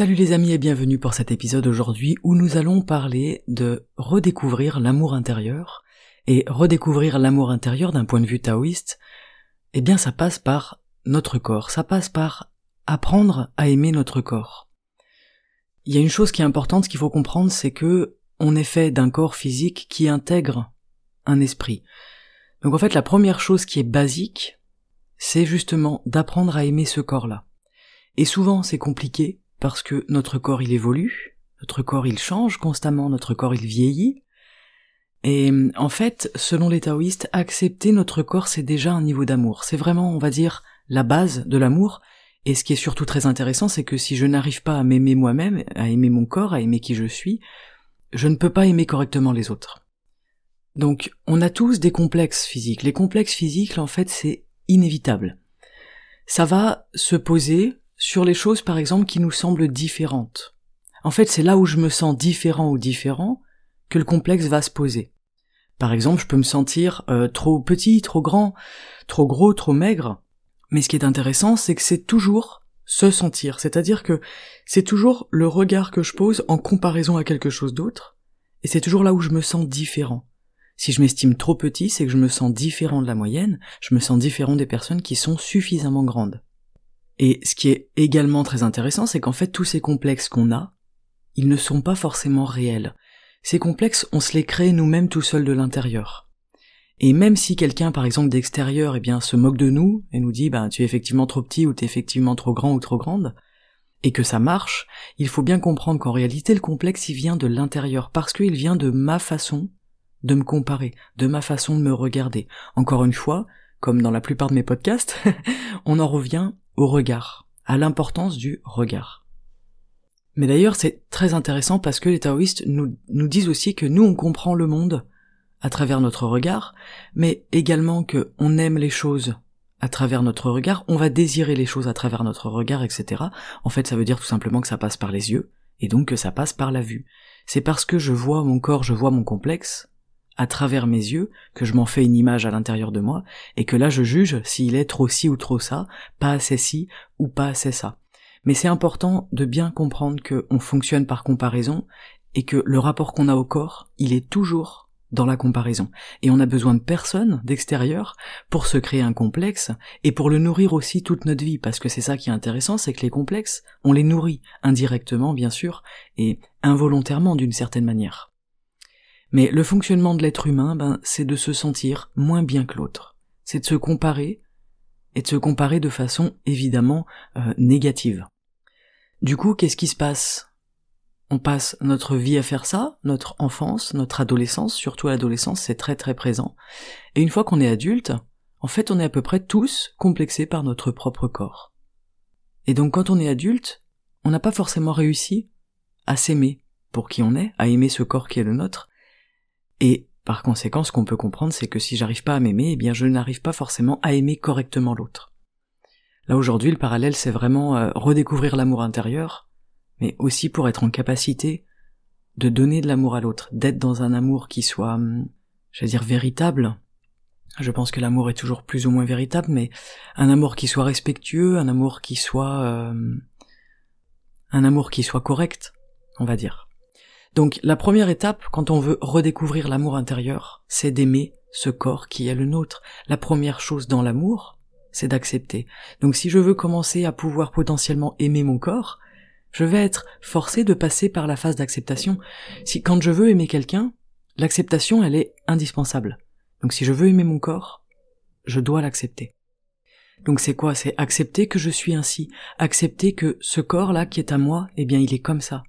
Salut les amis et bienvenue pour cet épisode aujourd'hui où nous allons parler de redécouvrir l'amour intérieur. Et redécouvrir l'amour intérieur d'un point de vue taoïste, eh bien ça passe par notre corps, ça passe par apprendre à aimer notre corps. Il y a une chose qui est importante, ce qu'il faut comprendre, c'est que on est fait d'un corps physique qui intègre un esprit. Donc en fait, la première chose qui est basique, c'est justement d'apprendre à aimer ce corps-là. Et souvent, c'est compliqué parce que notre corps il évolue, notre corps il change constamment, notre corps il vieillit. Et en fait, selon les taoïstes, accepter notre corps c'est déjà un niveau d'amour. C'est vraiment, on va dire, la base de l'amour, et ce qui est surtout très intéressant, c'est que si je n'arrive pas à m'aimer moi-même, à aimer mon corps, à aimer qui je suis, je ne peux pas aimer correctement les autres. Donc, on a tous des complexes physiques. Les complexes physiques, en fait, c'est inévitable. Ça va se poser sur les choses, par exemple, qui nous semblent différentes. En fait, c'est là où je me sens différent ou différent que le complexe va se poser. Par exemple, je peux me sentir euh, trop petit, trop grand, trop gros, trop maigre, mais ce qui est intéressant, c'est que c'est toujours se sentir, c'est-à-dire que c'est toujours le regard que je pose en comparaison à quelque chose d'autre, et c'est toujours là où je me sens différent. Si je m'estime trop petit, c'est que je me sens différent de la moyenne, je me sens différent des personnes qui sont suffisamment grandes. Et ce qui est également très intéressant, c'est qu'en fait tous ces complexes qu'on a, ils ne sont pas forcément réels. Ces complexes, on se les crée nous-mêmes tout seuls de l'intérieur. Et même si quelqu'un, par exemple, d'extérieur, eh bien, se moque de nous et nous dit, ben, tu es effectivement trop petit ou tu es effectivement trop grand ou trop grande, et que ça marche, il faut bien comprendre qu'en réalité, le complexe, il vient de l'intérieur, parce qu'il vient de ma façon de me comparer, de ma façon de me regarder. Encore une fois, comme dans la plupart de mes podcasts, on en revient au regard, à l'importance du regard. Mais d'ailleurs, c'est très intéressant parce que les taoïstes nous, disent aussi que nous, on comprend le monde à travers notre regard, mais également que on aime les choses à travers notre regard, on va désirer les choses à travers notre regard, etc. En fait, ça veut dire tout simplement que ça passe par les yeux, et donc que ça passe par la vue. C'est parce que je vois mon corps, je vois mon complexe, à travers mes yeux, que je m'en fais une image à l'intérieur de moi, et que là je juge s'il est trop ci ou trop ça, pas assez ci ou pas assez ça. Mais c'est important de bien comprendre qu'on fonctionne par comparaison, et que le rapport qu'on a au corps, il est toujours dans la comparaison. Et on a besoin de personne d'extérieur pour se créer un complexe et pour le nourrir aussi toute notre vie, parce que c'est ça qui est intéressant, c'est que les complexes, on les nourrit indirectement, bien sûr, et involontairement d'une certaine manière. Mais le fonctionnement de l'être humain, ben, c'est de se sentir moins bien que l'autre. C'est de se comparer, et de se comparer de façon évidemment euh, négative. Du coup, qu'est-ce qui se passe? On passe notre vie à faire ça, notre enfance, notre adolescence, surtout l'adolescence, c'est très très présent. Et une fois qu'on est adulte, en fait, on est à peu près tous complexés par notre propre corps. Et donc quand on est adulte, on n'a pas forcément réussi à s'aimer pour qui on est, à aimer ce corps qui est le nôtre. Et par conséquent, ce qu'on peut comprendre, c'est que si j'arrive pas à m'aimer, eh bien je n'arrive pas forcément à aimer correctement l'autre. Là aujourd'hui, le parallèle, c'est vraiment euh, redécouvrir l'amour intérieur, mais aussi pour être en capacité de donner de l'amour à l'autre, d'être dans un amour qui soit, hum, je vais dire, véritable. Je pense que l'amour est toujours plus ou moins véritable, mais un amour qui soit respectueux, un amour qui soit, euh, un amour qui soit correct, on va dire. Donc la première étape, quand on veut redécouvrir l'amour intérieur, c'est d'aimer ce corps qui est le nôtre. La première chose dans l'amour, c'est d'accepter. Donc si je veux commencer à pouvoir potentiellement aimer mon corps, je vais être forcé de passer par la phase d'acceptation. Si quand je veux aimer quelqu'un, l'acceptation elle est indispensable. Donc si je veux aimer mon corps, je dois l'accepter. Donc c'est quoi? C'est accepter que je suis ainsi, accepter que ce corps-là qui est à moi, eh bien il est comme ça.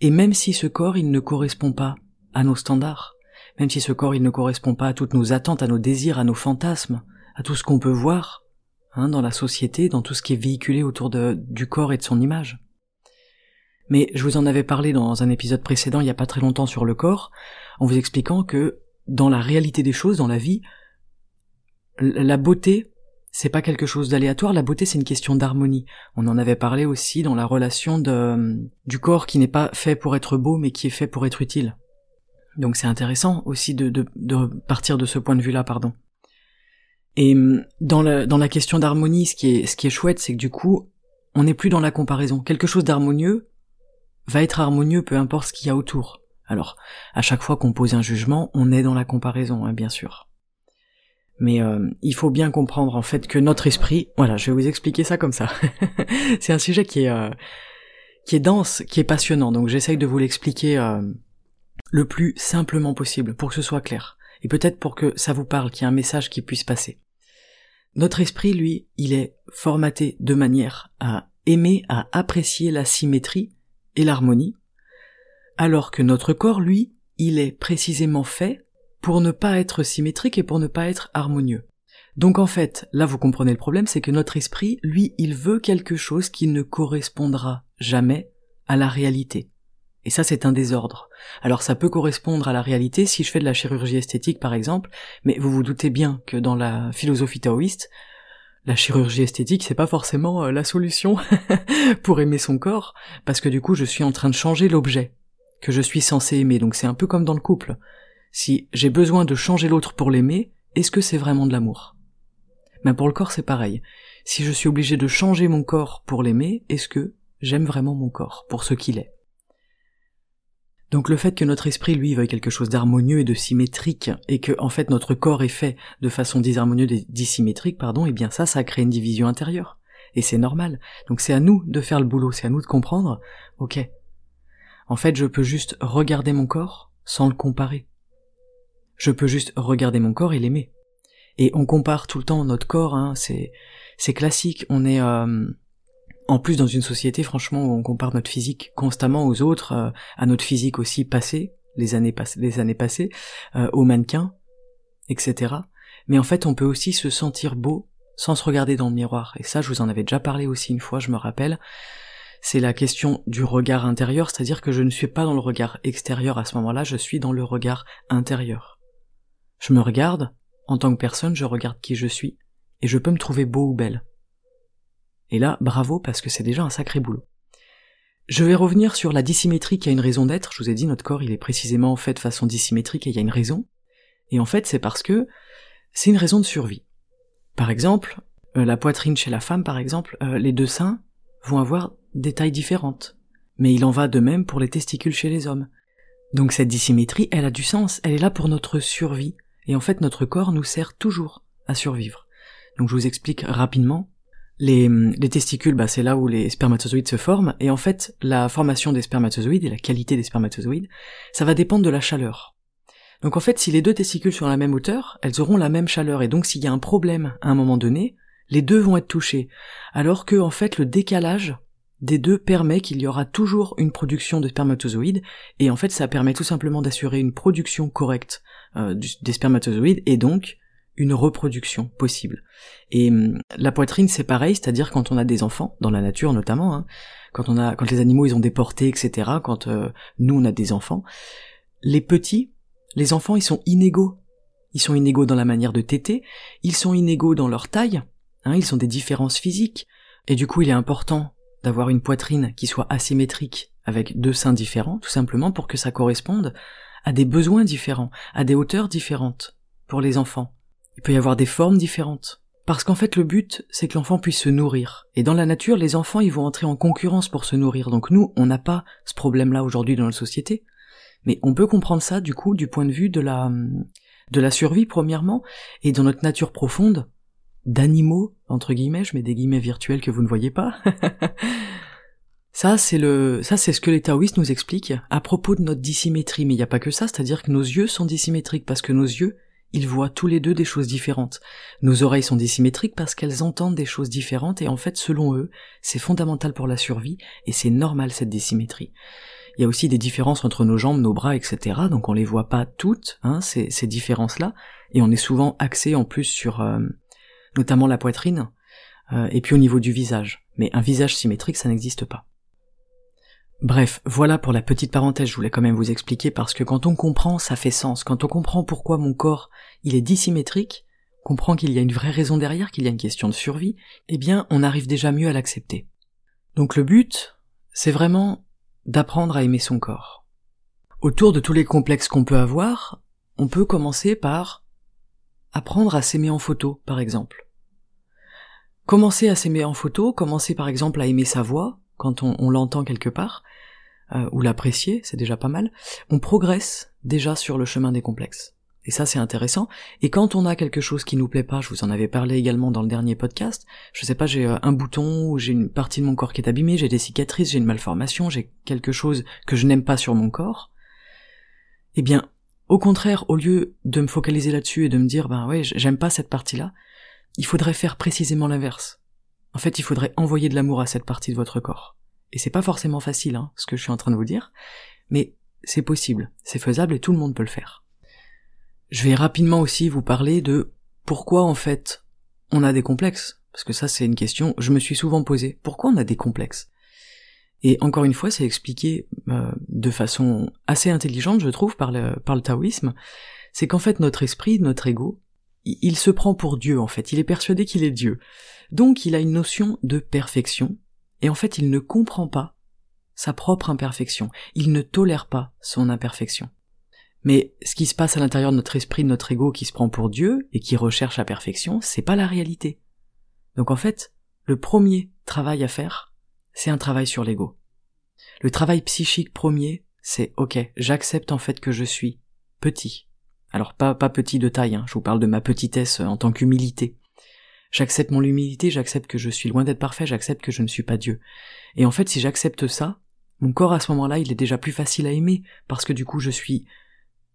Et même si ce corps il ne correspond pas à nos standards, même si ce corps il ne correspond pas à toutes nos attentes, à nos désirs, à nos fantasmes, à tout ce qu'on peut voir hein, dans la société, dans tout ce qui est véhiculé autour de, du corps et de son image. Mais je vous en avais parlé dans un épisode précédent il n'y a pas très longtemps sur le corps, en vous expliquant que dans la réalité des choses, dans la vie, la beauté, c'est pas quelque chose d'aléatoire, la beauté c'est une question d'harmonie. On en avait parlé aussi dans la relation de, du corps qui n'est pas fait pour être beau mais qui est fait pour être utile. Donc c'est intéressant aussi de, de, partir de ce point de vue-là, pardon. Et dans la, dans la question d'harmonie, ce qui est, ce qui est chouette, c'est que du coup, on n'est plus dans la comparaison. Quelque chose d'harmonieux va être harmonieux peu importe ce qu'il y a autour. Alors, à chaque fois qu'on pose un jugement, on est dans la comparaison, hein, bien sûr. Mais euh, il faut bien comprendre en fait que notre esprit, voilà, je vais vous expliquer ça comme ça. c'est un sujet qui est euh, qui est dense, qui est passionnant, donc j'essaye de vous l'expliquer euh, le plus simplement possible pour que ce soit clair, et peut-être pour que ça vous parle, qu'il y ait un message qui puisse passer. Notre esprit, lui, il est formaté de manière à aimer, à apprécier la symétrie et l'harmonie, alors que notre corps, lui, il est précisément fait pour ne pas être symétrique et pour ne pas être harmonieux. Donc en fait, là vous comprenez le problème, c'est que notre esprit, lui, il veut quelque chose qui ne correspondra jamais à la réalité. Et ça, c'est un désordre. Alors ça peut correspondre à la réalité si je fais de la chirurgie esthétique, par exemple, mais vous vous doutez bien que dans la philosophie taoïste, la chirurgie esthétique, c'est pas forcément euh, la solution pour aimer son corps, parce que du coup, je suis en train de changer l'objet que je suis censé aimer. Donc c'est un peu comme dans le couple. Si j'ai besoin de changer l'autre pour l'aimer, est-ce que c'est vraiment de l'amour? Mais pour le corps, c'est pareil. Si je suis obligé de changer mon corps pour l'aimer, est-ce que j'aime vraiment mon corps pour ce qu'il est? Donc le fait que notre esprit, lui, veuille quelque chose d'harmonieux et de symétrique, et que, en fait, notre corps est fait de façon disharmonieuse et dissymétrique, pardon, et eh bien ça, ça crée une division intérieure. Et c'est normal. Donc c'est à nous de faire le boulot, c'est à nous de comprendre, ok. En fait, je peux juste regarder mon corps sans le comparer. Je peux juste regarder mon corps et l'aimer. Et on compare tout le temps notre corps, hein, c'est c'est classique. On est euh, en plus dans une société, franchement, où on compare notre physique constamment aux autres, euh, à notre physique aussi passé, les années passées, les années passées, euh, aux mannequins, etc. Mais en fait, on peut aussi se sentir beau sans se regarder dans le miroir. Et ça, je vous en avais déjà parlé aussi une fois, je me rappelle. C'est la question du regard intérieur, c'est-à-dire que je ne suis pas dans le regard extérieur à ce moment-là, je suis dans le regard intérieur. Je me regarde, en tant que personne, je regarde qui je suis, et je peux me trouver beau ou belle. Et là, bravo parce que c'est déjà un sacré boulot. Je vais revenir sur la dissymétrie qui a une raison d'être. Je vous ai dit, notre corps, il est précisément fait de façon dissymétrique et il y a une raison. Et en fait, c'est parce que c'est une raison de survie. Par exemple, euh, la poitrine chez la femme, par exemple, euh, les deux seins vont avoir des tailles différentes. Mais il en va de même pour les testicules chez les hommes. Donc cette dissymétrie, elle a du sens, elle est là pour notre survie. Et en fait, notre corps nous sert toujours à survivre. Donc je vous explique rapidement les, les testicules, bah, c'est là où les spermatozoïdes se forment, et en fait, la formation des spermatozoïdes et la qualité des spermatozoïdes, ça va dépendre de la chaleur. Donc en fait, si les deux testicules sont à la même hauteur, elles auront la même chaleur, et donc s'il y a un problème à un moment donné, les deux vont être touchés. Alors que, en fait, le décalage des deux permet qu'il y aura toujours une production de spermatozoïdes, et en fait, ça permet tout simplement d'assurer une production correcte euh, des spermatozoïdes, et donc une reproduction possible. Et hum, la poitrine, c'est pareil, c'est-à-dire quand on a des enfants, dans la nature notamment, hein, quand on a, quand les animaux ils ont des portées, etc., quand euh, nous on a des enfants, les petits, les enfants ils sont inégaux. Ils sont inégaux dans la manière de téter, ils sont inégaux dans leur taille, hein, ils ont des différences physiques, et du coup il est important d'avoir une poitrine qui soit asymétrique avec deux seins différents, tout simplement pour que ça corresponde à des besoins différents, à des hauteurs différentes pour les enfants. Il peut y avoir des formes différentes. Parce qu'en fait le but, c'est que l'enfant puisse se nourrir. Et dans la nature, les enfants, ils vont entrer en concurrence pour se nourrir. Donc nous, on n'a pas ce problème-là aujourd'hui dans la société. Mais on peut comprendre ça, du coup, du point de vue de la, de la survie, premièrement, et dans notre nature profonde, d'animaux, entre guillemets, je mets des guillemets virtuels que vous ne voyez pas. ça, c'est le, ça, c'est ce que les taoïstes nous expliquent à propos de notre dissymétrie. Mais il n'y a pas que ça, c'est-à-dire que nos yeux sont dissymétriques parce que nos yeux, ils voient tous les deux des choses différentes. Nos oreilles sont dissymétriques parce qu'elles entendent des choses différentes et en fait, selon eux, c'est fondamental pour la survie et c'est normal cette dissymétrie. Il y a aussi des différences entre nos jambes, nos bras, etc. Donc on les voit pas toutes, hein, ces, ces différences-là, et on est souvent axé en plus sur euh, notamment la poitrine, euh, et puis au niveau du visage. Mais un visage symétrique, ça n'existe pas. Bref, voilà pour la petite parenthèse, je voulais quand même vous expliquer parce que quand on comprend, ça fait sens. Quand on comprend pourquoi mon corps, il est dissymétrique, comprend qu'il y a une vraie raison derrière, qu'il y a une question de survie, eh bien, on arrive déjà mieux à l'accepter. Donc le but, c'est vraiment d'apprendre à aimer son corps. Autour de tous les complexes qu'on peut avoir, on peut commencer par apprendre à s'aimer en photo, par exemple. Commencer à s'aimer en photo, commencer par exemple à aimer sa voix, quand on, l'entend quelque part, euh, ou l'apprécier, c'est déjà pas mal, on progresse déjà sur le chemin des complexes. Et ça, c'est intéressant. Et quand on a quelque chose qui nous plaît pas, je vous en avais parlé également dans le dernier podcast, je sais pas, j'ai euh, un bouton, ou j'ai une partie de mon corps qui est abîmée, j'ai des cicatrices, j'ai une malformation, j'ai quelque chose que je n'aime pas sur mon corps, eh bien, au contraire, au lieu de me focaliser là-dessus et de me dire, ben ouais, j'aime pas cette partie-là, il faudrait faire précisément l'inverse. En fait, il faudrait envoyer de l'amour à cette partie de votre corps. Et c'est pas forcément facile, hein, ce que je suis en train de vous dire, mais c'est possible, c'est faisable et tout le monde peut le faire. Je vais rapidement aussi vous parler de pourquoi en fait on a des complexes, parce que ça c'est une question, je me suis souvent posé, pourquoi on a des complexes? Et encore une fois, c'est expliqué euh, de façon assez intelligente, je trouve, par le, par le taoïsme, c'est qu'en fait notre esprit, notre ego, il se prend pour Dieu en fait, il est persuadé qu'il est Dieu. Donc il a une notion de perfection, et en fait il ne comprend pas sa propre imperfection, il ne tolère pas son imperfection. Mais ce qui se passe à l'intérieur de notre esprit, de notre ego qui se prend pour Dieu et qui recherche la perfection, c'est pas la réalité. Donc en fait, le premier travail à faire, c'est un travail sur l'ego. Le travail psychique premier, c'est ok, j'accepte en fait que je suis petit. Alors pas pas petit de taille, hein, je vous parle de ma petitesse en tant qu'humilité. J'accepte mon humilité, j'accepte que je suis loin d'être parfait, j'accepte que je ne suis pas Dieu. Et en fait, si j'accepte ça, mon corps à ce moment-là, il est déjà plus facile à aimer, parce que du coup, je suis,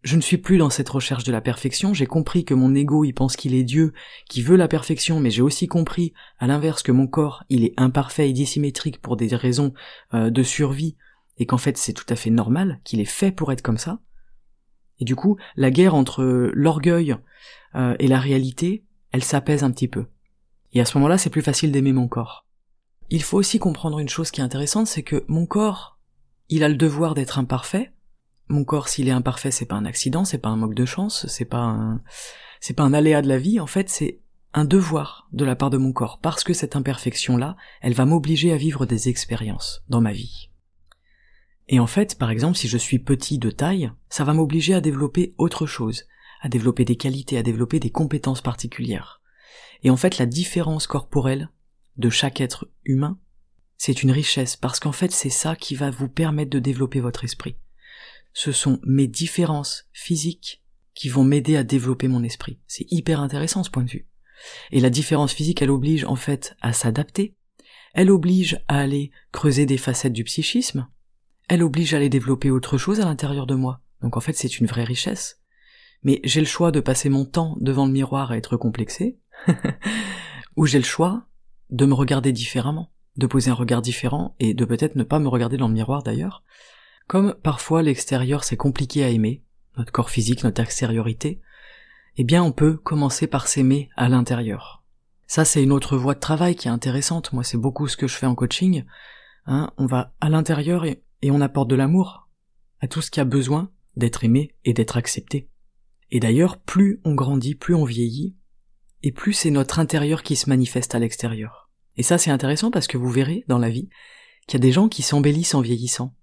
je ne suis plus dans cette recherche de la perfection, j'ai compris que mon ego, il pense qu'il est Dieu, qui veut la perfection, mais j'ai aussi compris, à l'inverse, que mon corps, il est imparfait et dissymétrique pour des raisons euh, de survie, et qu'en fait, c'est tout à fait normal, qu'il est fait pour être comme ça. Et du coup, la guerre entre l'orgueil euh, et la réalité, elle s'apaise un petit peu. Et à ce moment-là, c'est plus facile d'aimer mon corps. Il faut aussi comprendre une chose qui est intéressante, c'est que mon corps, il a le devoir d'être imparfait. Mon corps, s'il est imparfait, c'est pas un accident, c'est pas un manque de chance, c'est pas un, c'est pas un aléa de la vie, en fait, c'est un devoir de la part de mon corps, parce que cette imperfection-là, elle va m'obliger à vivre des expériences dans ma vie. Et en fait, par exemple, si je suis petit de taille, ça va m'obliger à développer autre chose, à développer des qualités, à développer des compétences particulières. Et en fait, la différence corporelle de chaque être humain, c'est une richesse, parce qu'en fait, c'est ça qui va vous permettre de développer votre esprit. Ce sont mes différences physiques qui vont m'aider à développer mon esprit. C'est hyper intéressant ce point de vue. Et la différence physique, elle oblige en fait à s'adapter, elle oblige à aller creuser des facettes du psychisme, elle oblige à aller développer autre chose à l'intérieur de moi. Donc en fait, c'est une vraie richesse. Mais j'ai le choix de passer mon temps devant le miroir à être complexé, où j'ai le choix de me regarder différemment, de poser un regard différent et de peut-être ne pas me regarder dans le miroir d'ailleurs. Comme parfois l'extérieur c'est compliqué à aimer, notre corps physique, notre extériorité, eh bien on peut commencer par s'aimer à l'intérieur. Ça c'est une autre voie de travail qui est intéressante, moi c'est beaucoup ce que je fais en coaching. Hein, on va à l'intérieur et, et on apporte de l'amour à tout ce qui a besoin d'être aimé et d'être accepté. Et d'ailleurs, plus on grandit, plus on vieillit, et plus c'est notre intérieur qui se manifeste à l'extérieur. Et ça c'est intéressant parce que vous verrez dans la vie qu'il y a des gens qui s'embellissent en vieillissant.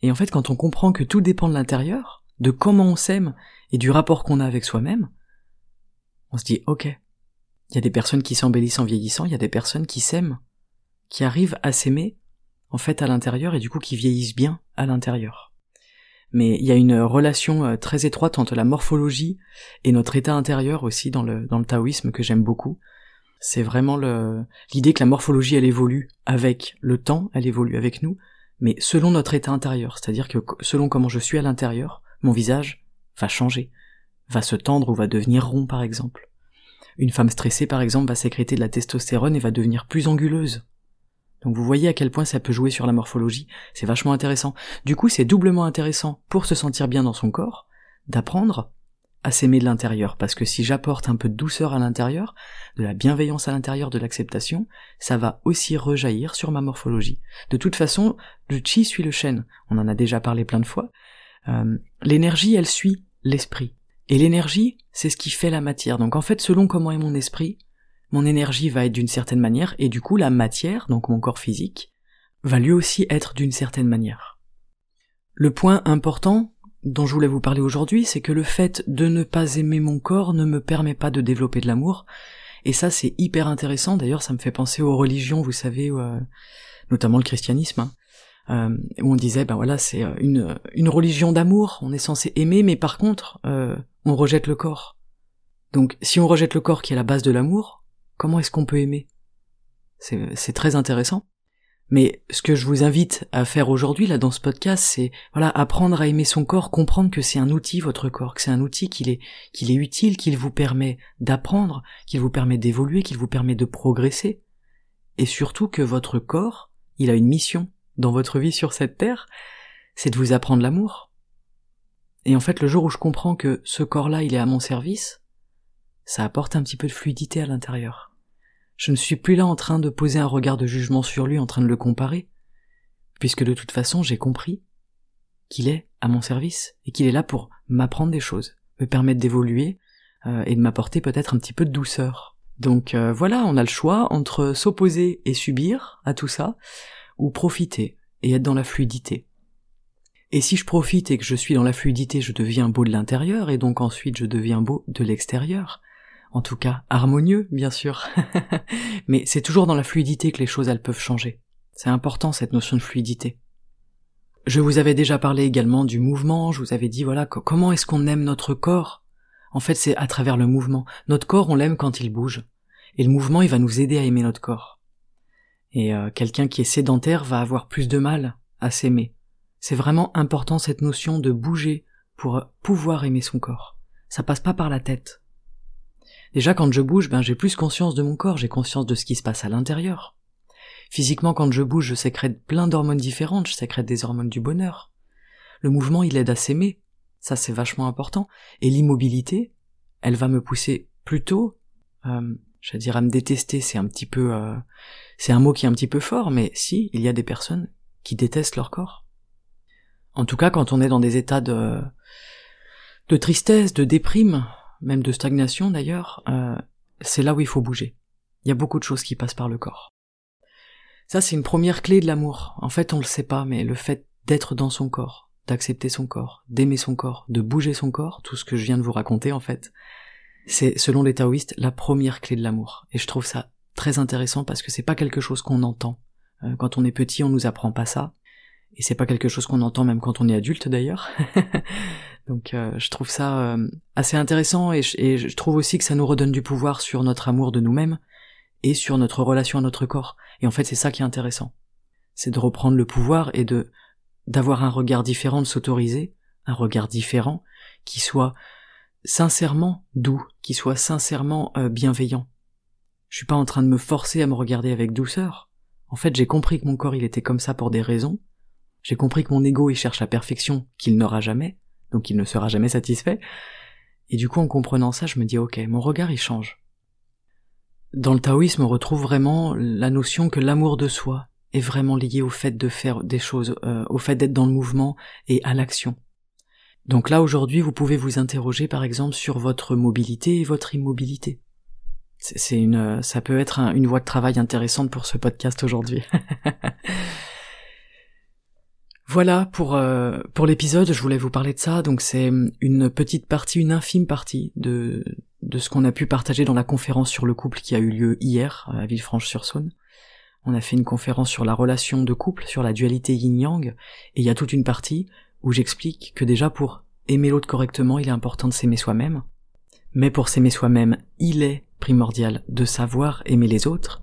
Et en fait quand on comprend que tout dépend de l'intérieur, de comment on s'aime et du rapport qu'on a avec soi-même, on se dit ok, il y a des personnes qui s'embellissent en vieillissant, il y a des personnes qui s'aiment, qui arrivent à s'aimer en fait à l'intérieur et du coup qui vieillissent bien à l'intérieur mais il y a une relation euh, très étroite entre la morphologie et notre état intérieur aussi dans le, dans le taoïsme que j'aime beaucoup. C'est vraiment l'idée que la morphologie elle évolue avec le temps, elle évolue avec nous, mais selon notre état intérieur, c'est-à-dire que selon comment je suis à l'intérieur, mon visage va changer, va se tendre ou va devenir rond par exemple. Une femme stressée par exemple va sécréter de la testostérone et va devenir plus anguleuse. Donc vous voyez à quel point ça peut jouer sur la morphologie, c'est vachement intéressant. Du coup, c'est doublement intéressant pour se sentir bien dans son corps, d'apprendre à s'aimer de l'intérieur, parce que si j'apporte un peu de douceur à l'intérieur, de la bienveillance à l'intérieur, de l'acceptation, ça va aussi rejaillir sur ma morphologie. De toute façon, le chi suit le chêne, on en a déjà parlé plein de fois. Euh, l'énergie, elle suit l'esprit. Et l'énergie, c'est ce qui fait la matière. Donc en fait, selon comment est mon esprit, mon énergie va être d'une certaine manière, et du coup la matière, donc mon corps physique, va lui aussi être d'une certaine manière. Le point important dont je voulais vous parler aujourd'hui, c'est que le fait de ne pas aimer mon corps ne me permet pas de développer de l'amour, et ça c'est hyper intéressant, d'ailleurs ça me fait penser aux religions, vous savez, euh, notamment le christianisme, hein, euh, où on disait, ben voilà, c'est euh, une, une religion d'amour, on est censé aimer, mais par contre, on rejette le corps. Donc si on rejette le corps qui est la base de l'amour, Comment est-ce qu'on peut aimer? C'est très intéressant. Mais ce que je vous invite à faire aujourd'hui là dans ce podcast, c'est voilà apprendre à aimer son corps, comprendre que c'est un outil votre corps, que c'est un outil qu'il est qu'il est utile, qu'il vous permet d'apprendre, qu'il vous permet d'évoluer, qu'il vous permet de progresser, et surtout que votre corps, il a une mission dans votre vie sur cette terre, c'est de vous apprendre l'amour. Et en fait, le jour où je comprends que ce corps-là, il est à mon service, ça apporte un petit peu de fluidité à l'intérieur. Je ne suis plus là en train de poser un regard de jugement sur lui, en train de le comparer, puisque de toute façon j'ai compris qu'il est à mon service et qu'il est là pour m'apprendre des choses, me permettre d'évoluer euh, et de m'apporter peut-être un petit peu de douceur. Donc euh, voilà, on a le choix entre s'opposer et subir à tout ça, ou profiter et être dans la fluidité. Et si je profite et que je suis dans la fluidité, je deviens beau de l'intérieur, et donc ensuite je deviens beau de l'extérieur en tout cas harmonieux, bien sûr. Mais c'est toujours dans la fluidité que les choses elles peuvent changer. C'est important cette notion de fluidité. Je vous avais déjà parlé également du mouvement, je vous avais dit voilà comment est-ce qu'on aime notre corps? En fait c'est à travers le mouvement. Notre corps on l'aime quand il bouge. Et le mouvement il va nous aider à aimer notre corps. Et euh, quelqu'un qui est sédentaire va avoir plus de mal à s'aimer. C'est vraiment important cette notion de bouger pour pouvoir aimer son corps. Ça passe pas par la tête. Déjà quand je bouge, ben j'ai plus conscience de mon corps, j'ai conscience de ce qui se passe à l'intérieur. Physiquement quand je bouge, je sécrète plein d'hormones différentes, je sécrète des hormones du bonheur. Le mouvement il aide à s'aimer, ça c'est vachement important. Et l'immobilité, elle va me pousser plutôt, euh, je dire à me détester, c'est un petit peu, euh, c'est un mot qui est un petit peu fort, mais si, il y a des personnes qui détestent leur corps. En tout cas, quand on est dans des états de, de tristesse, de déprime, même de stagnation d'ailleurs, euh, c'est là où il faut bouger. Il y a beaucoup de choses qui passent par le corps. Ça, c'est une première clé de l'amour. En fait, on le sait pas, mais le fait d'être dans son corps, d'accepter son corps, d'aimer son corps, de bouger son corps, tout ce que je viens de vous raconter en fait, c'est, selon les taoïstes, la première clé de l'amour. Et je trouve ça très intéressant parce que c'est pas quelque chose qu'on entend. Euh, quand on est petit, on nous apprend pas ça. Et c'est pas quelque chose qu'on entend même quand on est adulte d'ailleurs. Donc euh, je trouve ça euh, assez intéressant et je, trouve aussi que ça nous redonne du pouvoir sur notre amour de nous-mêmes et sur notre relation à notre corps. Et en fait c'est ça qui est intéressant. C'est de reprendre le pouvoir et de d'avoir un regard différent, de s'autoriser un regard différent qui soit sincèrement doux, qui soit sincèrement euh, bienveillant. Je suis pas en train de me forcer à me regarder avec douceur. En fait, j'ai compris que mon corps il était comme ça pour des raisons. J'ai compris que mon ego il cherche la perfection qu'il n'aura jamais donc il ne sera jamais satisfait. Et du coup, en comprenant ça, je me dis, ok, mon regard il change. Dans le taoïsme, on retrouve vraiment la notion que l'amour de soi est vraiment lié au fait de faire des choses, euh, au fait d'être dans le mouvement et à l'action. Donc là, aujourd'hui, vous pouvez vous interroger, par exemple, sur votre mobilité et votre immobilité. C'est une, ça peut être une voie de travail intéressante pour ce podcast aujourd'hui. Voilà pour euh, pour l'épisode, je voulais vous parler de ça. Donc c'est une petite partie, une infime partie de de ce qu'on a pu partager dans la conférence sur le couple qui a eu lieu hier à Villefranche-sur-Saône. On a fait une conférence sur la relation de couple, sur la dualité yin-yang, et il y a toute une partie où j'explique que déjà pour aimer l'autre correctement, il est important de s'aimer soi-même. Mais pour s'aimer soi-même, il est primordial de savoir aimer les autres.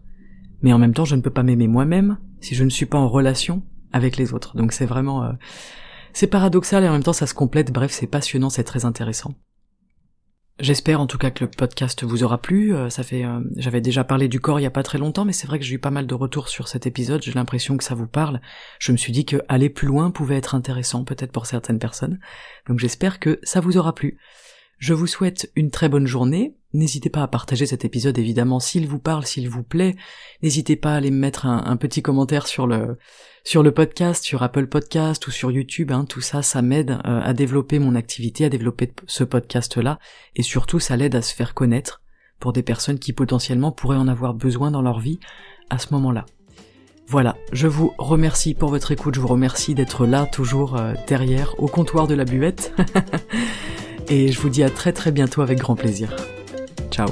Mais en même temps, je ne peux pas m'aimer moi-même si je ne suis pas en relation avec les autres. Donc c'est vraiment euh, c'est paradoxal et en même temps ça se complète. Bref, c'est passionnant, c'est très intéressant. J'espère en tout cas que le podcast vous aura plu. Euh, ça fait, euh, j'avais déjà parlé du corps il y a pas très longtemps, mais c'est vrai que j'ai eu pas mal de retours sur cet épisode. J'ai l'impression que ça vous parle. Je me suis dit que aller plus loin pouvait être intéressant, peut-être pour certaines personnes. Donc j'espère que ça vous aura plu. Je vous souhaite une très bonne journée. N'hésitez pas à partager cet épisode évidemment s'il vous parle, s'il vous plaît. N'hésitez pas à aller me mettre un, petit commentaire sur le sur le podcast, sur Apple Podcast ou sur YouTube. Hein. Tout ça, ça m'aide euh, à développer mon activité, à développer ce podcast-là, et surtout ça l'aide à se faire connaître pour des personnes qui potentiellement pourraient en avoir besoin dans leur vie à ce moment-là. Voilà, je vous remercie pour votre écoute, je vous remercie d'être là toujours euh, derrière au comptoir de la buvette. et je vous dis à très très bientôt avec grand plaisir. Ciao